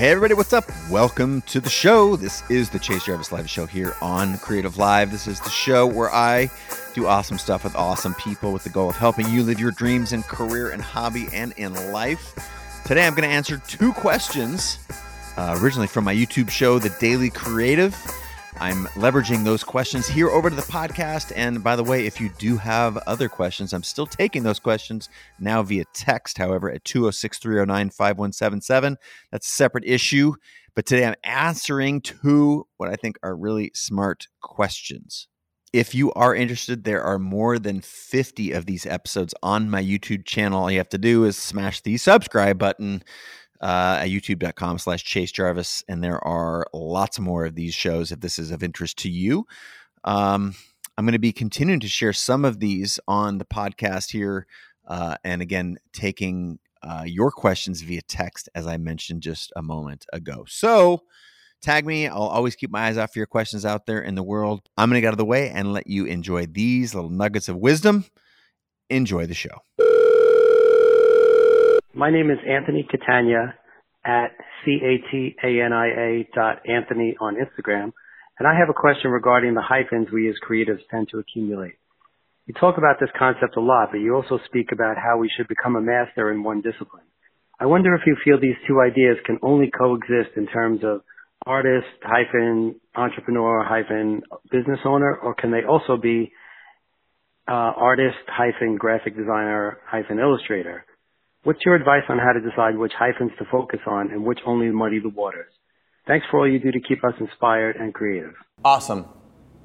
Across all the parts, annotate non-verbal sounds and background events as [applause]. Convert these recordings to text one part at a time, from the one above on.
Hey, everybody, what's up? Welcome to the show. This is the Chase Jarvis Live Show here on CreativeLive. This is the show where I do awesome stuff with awesome people with the goal of helping you live your dreams in career and hobby and in life. Today, I'm going to answer two questions uh, originally from my YouTube show, The Daily Creative. I'm leveraging those questions here over to the podcast. And by the way, if you do have other questions, I'm still taking those questions now via text, however, at 206 309 5177. That's a separate issue. But today I'm answering two what I think are really smart questions. If you are interested, there are more than 50 of these episodes on my YouTube channel. All you have to do is smash the subscribe button uh, at youtube.com slash chase jarvis and there are lots more of these shows if this is of interest to you. Um, i'm going to be continuing to share some of these on the podcast here uh, and again taking uh, your questions via text as i mentioned just a moment ago. So tag me. I'll always keep my eyes out for your questions out there in the world. I'm going to get out of the way and let you enjoy these little nuggets of wisdom. Enjoy the show my name is Anthony Catania at C-A-T-A-N-I-A dot Anthony on Instagram. And I have a question regarding the hyphens we as creatives tend to accumulate. You talk about this concept a lot, but you also speak about how we should become a master in one discipline. I wonder if you feel these two ideas can only coexist in terms of artist hyphen entrepreneur hyphen business owner, or can they also be uh, artist hyphen graphic designer hyphen illustrator? What's your advice on how to decide which hyphens to focus on and which only muddy the waters? Thanks for all you do to keep us inspired and creative. Awesome.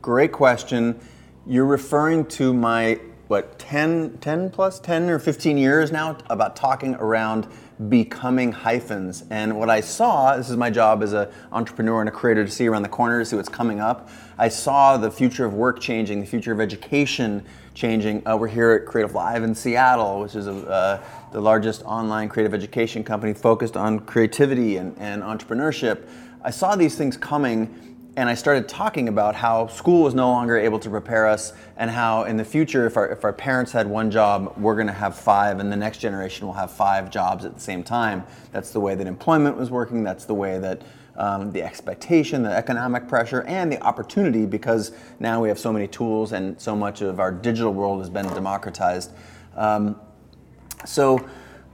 Great question. You're referring to my, what, 10, 10 plus, 10 or 15 years now about talking around becoming hyphens. And what I saw, this is my job as an entrepreneur and a creator to see around the corner to see what's coming up. I saw the future of work changing, the future of education changing. Uh, we're here at CreativeLive in Seattle, which is a, uh, the largest online creative education company focused on creativity and, and entrepreneurship. I saw these things coming and I started talking about how school was no longer able to prepare us, and how in the future, if our, if our parents had one job, we're going to have five, and the next generation will have five jobs at the same time. That's the way that employment was working, that's the way that um, the expectation, the economic pressure, and the opportunity because now we have so many tools and so much of our digital world has been democratized. Um, so,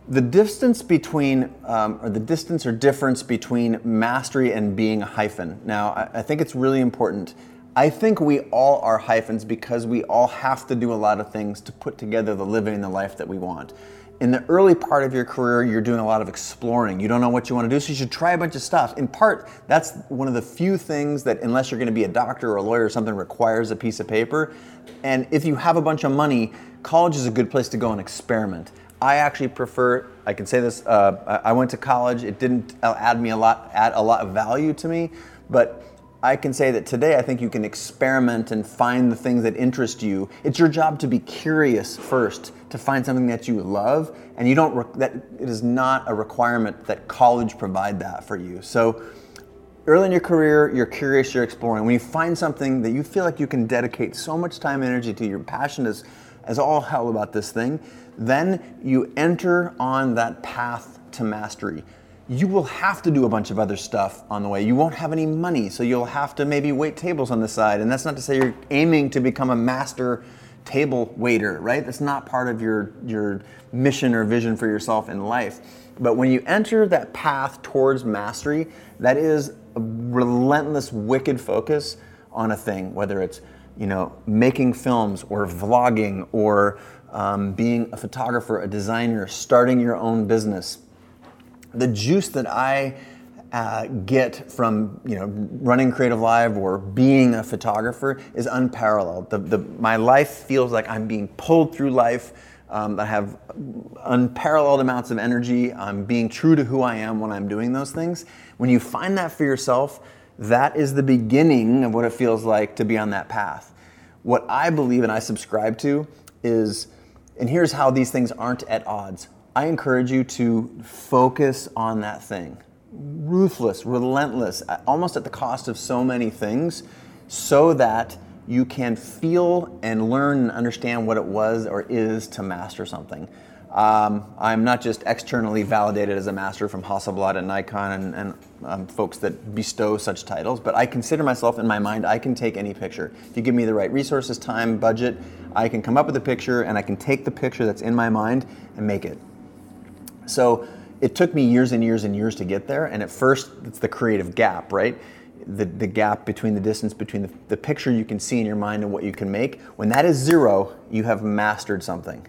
the distance between, um, or the distance or difference between mastery and being a hyphen. Now, I, I think it's really important. I think we all are hyphens because we all have to do a lot of things to put together the living and the life that we want in the early part of your career, you're doing a lot of exploring. You don't know what you want to do, so you should try a bunch of stuff. In part, that's one of the few things that, unless you're going to be a doctor or a lawyer or something, requires a piece of paper. And if you have a bunch of money, college is a good place to go and experiment. I actually prefer. I can say this. Uh, I went to college. It didn't add me a lot, add a lot of value to me, but I can say that today I think you can experiment and find the things that interest you. It's your job to be curious first, to find something that you love, and you don't re- that it is not a requirement that college provide that for you. So early in your career, you're curious, you're exploring. When you find something that you feel like you can dedicate so much time and energy to, your passion is as all hell about this thing, then you enter on that path to mastery you will have to do a bunch of other stuff on the way. You won't have any money, so you'll have to maybe wait tables on the side. And that's not to say you're aiming to become a master table waiter, right? That's not part of your your mission or vision for yourself in life. But when you enter that path towards mastery, that is a relentless, wicked focus on a thing, whether it's you know making films or vlogging or um, being a photographer, a designer, starting your own business the juice that I uh, get from you know running CreativeLive or being a photographer is unparalleled. The, the, my life feels like I'm being pulled through life. Um, I have unparalleled amounts of energy. I'm being true to who I am when I'm doing those things. When you find that for yourself, that is the beginning of what it feels like to be on that path. What I believe and I subscribe to is, and here's how these things aren't at odds I encourage you to focus on that thing. Ruthless, relentless, almost at the cost of so many things, so that you can feel and learn and understand what it was or is to master something. Um, I'm not just externally validated as a master from Hasselblad and Nikon and, and um, folks that bestow such titles, but I consider myself in my mind, I can take any picture. If you give me the right resources, time, budget, I can come up with a picture and I can take the picture that's in my mind and make it. So it took me years and years and years to get there, and at first, it's the creative gap, right? The, the gap between the distance between the, the picture you can see in your mind and what you can make. When that is zero, you have mastered something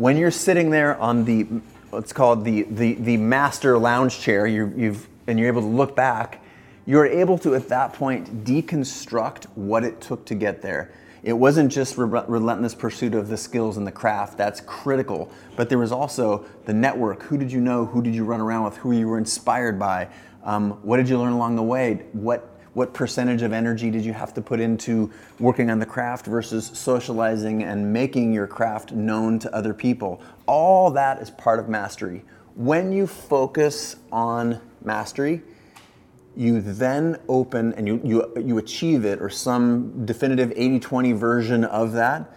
when you're sitting there on the what's called the the, the master lounge chair, you, you've and you're able to look back, you're able to at that point deconstruct what it took to get there. It wasn't just re- relentless pursuit of the skills and the craft, that's critical, but there was also the network. Who did you know? Who did you run around with? Who you were inspired by? Um, what did you learn along the way? What what percentage of energy did you have to put into working on the craft versus socializing and making your craft known to other people? All that is part of mastery. When you focus on mastery, you then open and you, you, you achieve it or some definitive 80 20 version of that,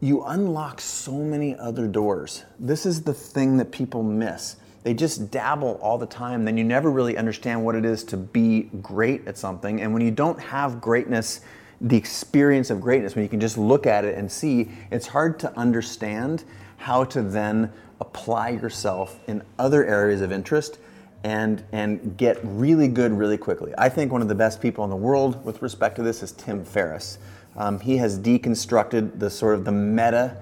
you unlock so many other doors. This is the thing that people miss they just dabble all the time, then you never really understand what it is to be great at something. And when you don't have greatness, the experience of greatness, when you can just look at it and see, it's hard to understand how to then apply yourself in other areas of interest and and get really good really quickly. I think one of the best people in the world with respect to this is Tim Ferriss. Um, he has deconstructed the sort of the meta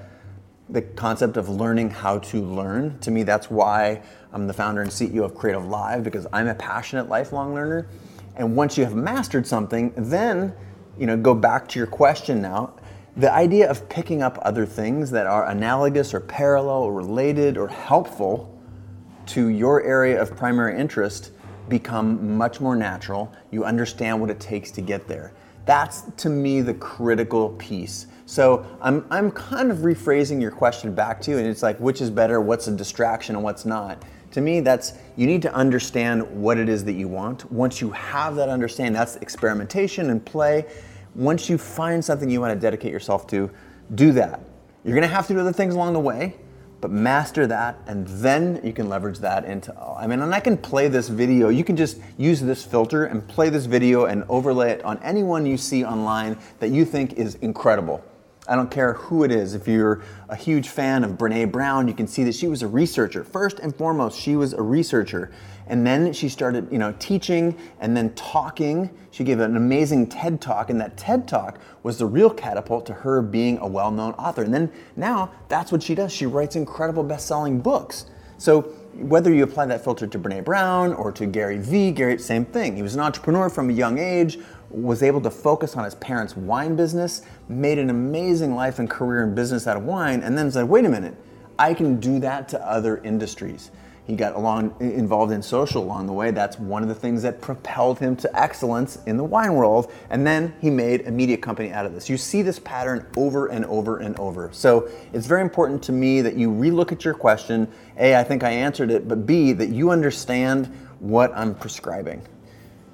the concept of learning how to learn. To me, that's why I'm the founder and CEO of CreativeLive because I'm a passionate lifelong learner. And once you have mastered something, then you know go back to your question now. The idea of picking up other things that are analogous or parallel or related or helpful to your area of primary interest become much more natural. You understand what it takes to get there. That's to me the critical piece. So I'm, I'm kind of rephrasing your question back to you, and it's like, which is better, what's a distraction, and what's not? To me, that's you need to understand what it is that you want. Once you have that understanding, that's experimentation and play. Once you find something you want to dedicate yourself to, do that. You're to have to do other things along the way, but master that and then you can leverage that into i mean and i can play this video. You can just use this filter and play this video and overlay it on anyone you see online that you think is incredible I don't care who it is. If you're a huge fan of Brene Brown, you can see that she was a researcher. First and foremost, she was a researcher. And then she started, you know, teaching and then talking. She gave an amazing TED Talk, and that TED Talk was the real catapult to her being a well-known author. And then now that's what she does. She writes incredible best-selling books. So whether you apply that filter to Brene Brown or to Gary Vee, Gary, same thing. He was an entrepreneur from a young age, was able to focus on his parents' wine business, made an amazing life and career in business out of wine, and then said, wait a minute, I can do that to other industries. He got along, involved in social along the way. That's one of the things that propelled him to excellence in the wine world. And then he made a media company out of this. You see this pattern over and over and over. So it's very important to me that you relook at your question. A, I think I answered it, but B, that you understand what I'm prescribing.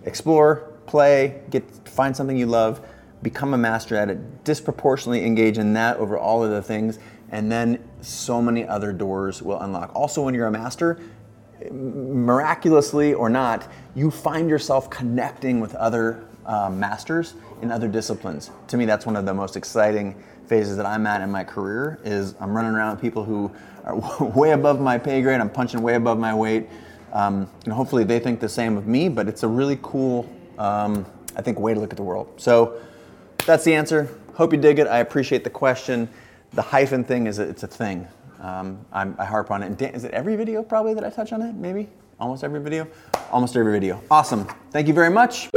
Explore, play, get find something you love, become a master at it, disproportionately engage in that over all of the things, and then so many other doors will unlock. Also, when you're a master, miraculously or not, you find yourself connecting with other uh, masters in other disciplines. To me, that's one of the most exciting phases that I'm at in my career. Is I'm running around with people who are [laughs] way above my pay grade. I'm punching way above my weight, um, and hopefully they think the same of me. But it's a really cool, um, I think, way to look at the world. So that's the answer. Hope you dig it. I appreciate the question the hyphen thing is it's a thing. Um, i harp on it. Dan, is it every video probably that I touch on it? Maybe almost every video. Almost every video. Awesome. Thank you very much.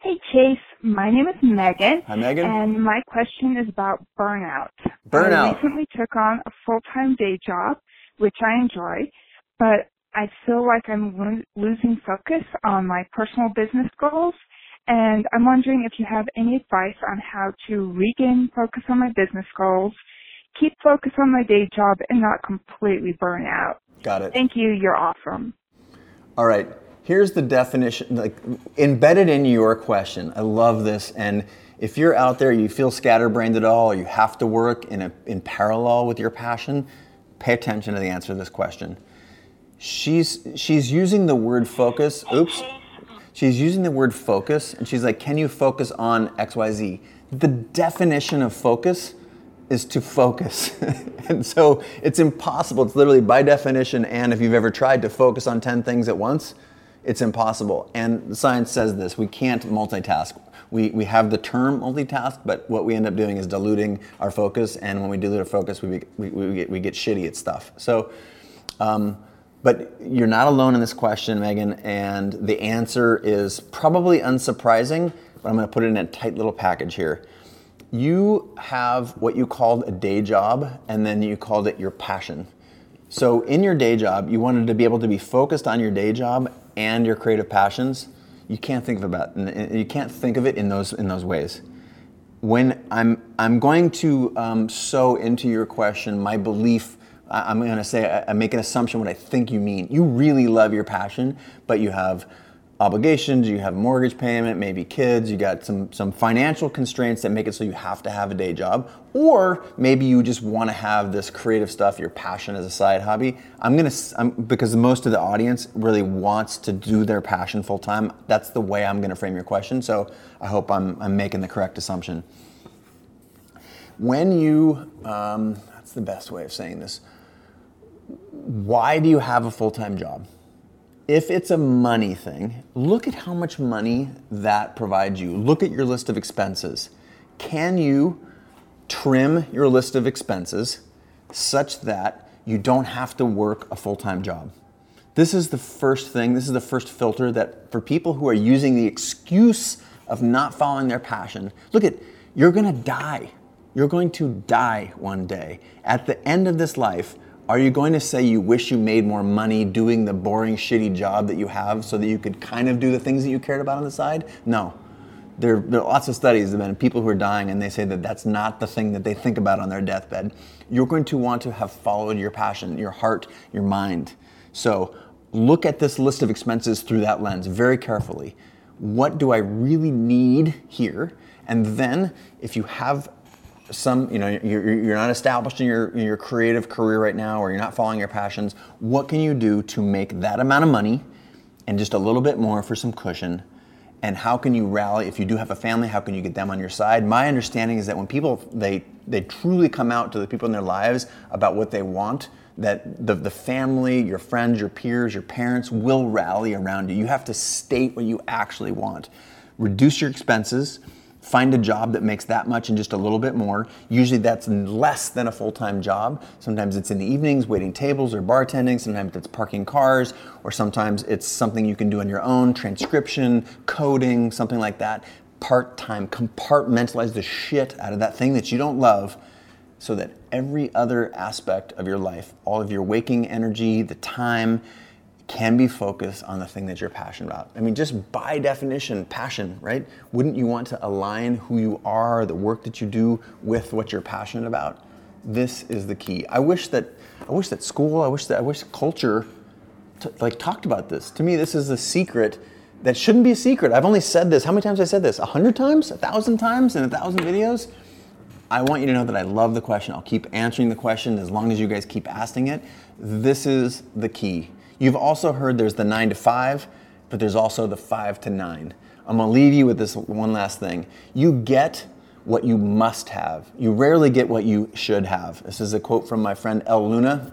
Hey Chase, my name is Megan. Hi Megan. And my question is about burnout. Burnout. I recently took on a full-time day job, which I enjoy, but I feel like I'm lo- losing focus on my personal business goals and I'm wondering if you have any advice on how to regain focus on my business goals, keep focus on my day job, and not completely burn out. Got it. Thank you. You're awesome. All right. here's the definition, like embedded in your question. I love this. And if you're out there, you feel scatterbrained at all, or you have to work in, a, in parallel with your passion, pay attention to the answer to this question. She's, she's using the word focus. Oops. She's using the word focus, and she's like, Can you focus on XYZ? The definition of focus is to focus. [laughs] and so it's impossible. It's literally by definition, and if you've ever tried to focus on 10 things at once, it's impossible. And science says this we can't multitask. We, we have the term multitask, but what we end up doing is diluting our focus. And when we dilute our focus, we, we, we, get, we get shitty at stuff. So, um, but you're not alone in this question, Megan, and the answer is probably unsurprising, but I'm going to put it in a tight little package here. You have what you called a day job, and then you called it your passion. So, in your day job, you wanted to be able to be focused on your day job and your creative passions. You can't think of about you can't think of it in those in those ways. When I'm I'm going to um, into your question my belief I'm going to say, I make an assumption what I think you mean. You really love your passion, but you have obligations, you have mortgage payment, maybe kids, you got some, some financial constraints that make it so you have to have a day job. Or maybe you just want to have this creative stuff, your passion as a side hobby. I'm going to, because most of the audience really wants to do their passion full time, that's the way I'm going to frame your question. So I hope I'm, I'm making the correct assumption. When you, um, that's the best way of saying this why do you have a full time job? If it's a money thing, look at how much money that provides you. Look at your list of expenses. Can you trim your list of expenses such that you don't have to work a full time job? This is the first thing, this is the first filter that for people who are using the excuse of not following their passion, look at, you're gonna die. You're going to die one day. At the end of this life, are you going to say you wish you made more money doing the boring, shitty job that you have so that you could kind of do the things that you cared about on the side? No. There, there are lots of studies about people who are dying and they say that that's not the thing that they think about on their deathbed. You're going to want to have followed your passion, your heart, your mind. So look at this list of expenses through that lens very carefully. What do I really need here? And then if you have some, you know, you're, you're not established in your, your creative career right now or you're not following your passions, what can you do to make that amount of money and just a little bit more for some cushion? And how can you rally if you do have a family? How can you get them on your side? My understanding is that when people they they truly come out to the people in their lives about what they want, that the, the family, your friends, your peers, your parents will rally around you. You have to state what you actually want. Reduce your expenses find a job that makes that much and just a little bit more. Usually that's less than a full time job. Sometimes it's in the evenings, waiting tables or bartending. Sometimes it's parking cars, or sometimes it's something you can do on your own transcription, coding, something like that. Part time, compartmentalize the shit out of that thing that you don't love so that every other aspect of your life, all of your waking energy, the time, can be focused on the thing that you're passionate about. I mean, just by definition, passion, right? Wouldn't you want to align who you are, the work that you do, with what you're passionate about? This is the key. I wish that I wish that school, I wish that I wish culture t- like talked about this. To me, this is a secret that shouldn't be a secret. I've only said this. How many times I said this? A hundred times? A thousand times in a thousand videos? I want you to know that I love the question. I'll keep answering the question as long as you guys keep asking it. This is the key. You've also heard there's the nine to five, but there's also the five to nine. I'm gonna leave you with this one last thing. You get what you must have. You rarely get what you should have. This is a quote from my friend Elle Luna.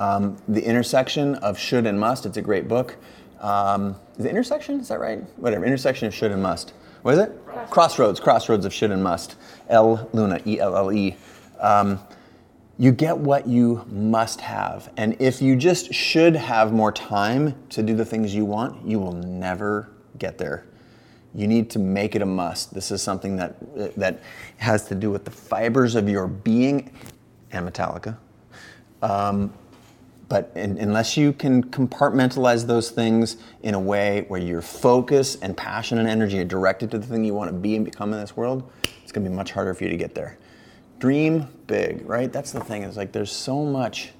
Um, the intersection of should and must. It's a great book. Um, is it intersection? Is that right? Whatever. Intersection of should and must. What is it? Crossroads. Crossroads. Crossroads of should and must. Elle Luna. E L L E. Um, you get what you must have. And if you just should have more time to do the things you want, you will never get there. You need to make it a must. This is something that, that has to do with the fibers of your being and Metallica. Um, but in, unless you can compartmentalize those things in a way where your focus and passion and energy are directed to the thing you want to be and become in this world, it's going to be much harder for you to get there dream big, right? That's the thing. Is like there's so much.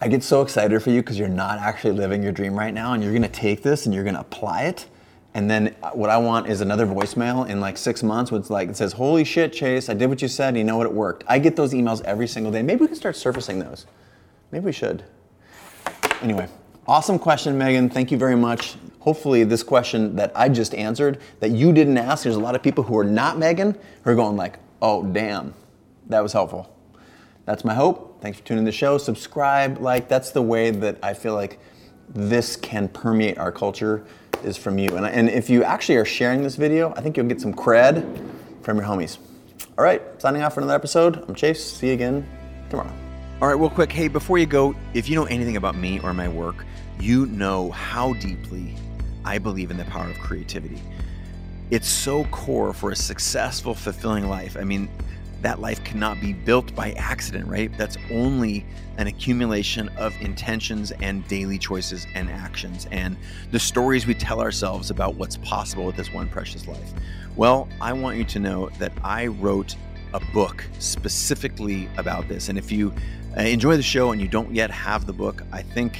I get so excited for you because you're not actually living your dream right now, and you're gonna take this and you're gonna apply it. And then uh, what I want is another voicemail in like six months with like it says, "Holy shit, Chase! I did what you said. and You know what? It worked." I get those emails every single day. Maybe we can start surfacing those. Maybe we should. Anyway, awesome question, Megan. Thank you very much. Hopefully, this question that I just answered that you didn't ask, there's a lot of people who are not Megan who are going like, "Oh, damn, that was helpful." That's my hope. Thanks for tuning in the show. Subscribe, like. That's the way that I feel like this can permeate our culture is from you. And, and if you actually are sharing this video, I think you'll get some cred from your homies. All right, signing off for another episode. I'm Chase. See you again tomorrow. All right, real quick. Hey, before you go, if you know anything about me or my work, you know how deeply I believe in the power of creativity. It's so core for a successful, fulfilling life. I mean, that life cannot be built by accident, right? That's only an accumulation of intentions and daily choices and actions and the stories we tell ourselves about what's possible with this one precious life. Well, I want you to know that I wrote a book specifically about this. And if you uh, enjoy the show and you don't yet have the book, I think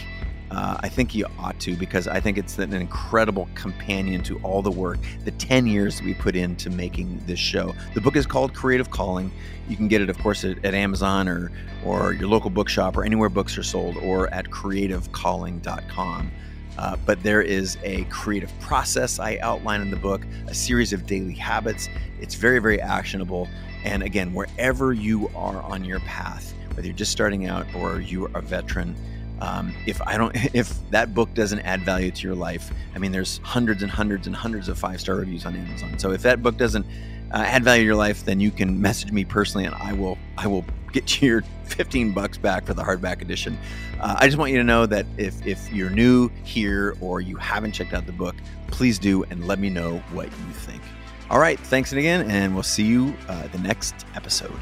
uh, I think you ought to because I think it's an incredible companion to all the work, the 10 years we put into making this show. The book is called Creative Calling. You can get it, of course, at, at Amazon or, or your local bookshop or anywhere books are sold or at creativecalling.com. Uh, but there is a creative process I outline in the book, a series of daily habits. It's very, very actionable. And again, wherever you are on your path, whether you're just starting out or you are a veteran, um, if I don't, [laughs] if that book doesn't add value to your life, I mean, there's hundreds and hundreds and hundreds of five star reviews on Amazon. So if that book doesn't uh, add value to your life, then you can message me personally, and I will, I will get you [laughs] your 15 bucks back for the hardback edition. Uh, I just want you to know that if if you're new here or you haven't checked out the book, please do and let me know what you think. All right, thanks again, and we'll see you uh, the next episode.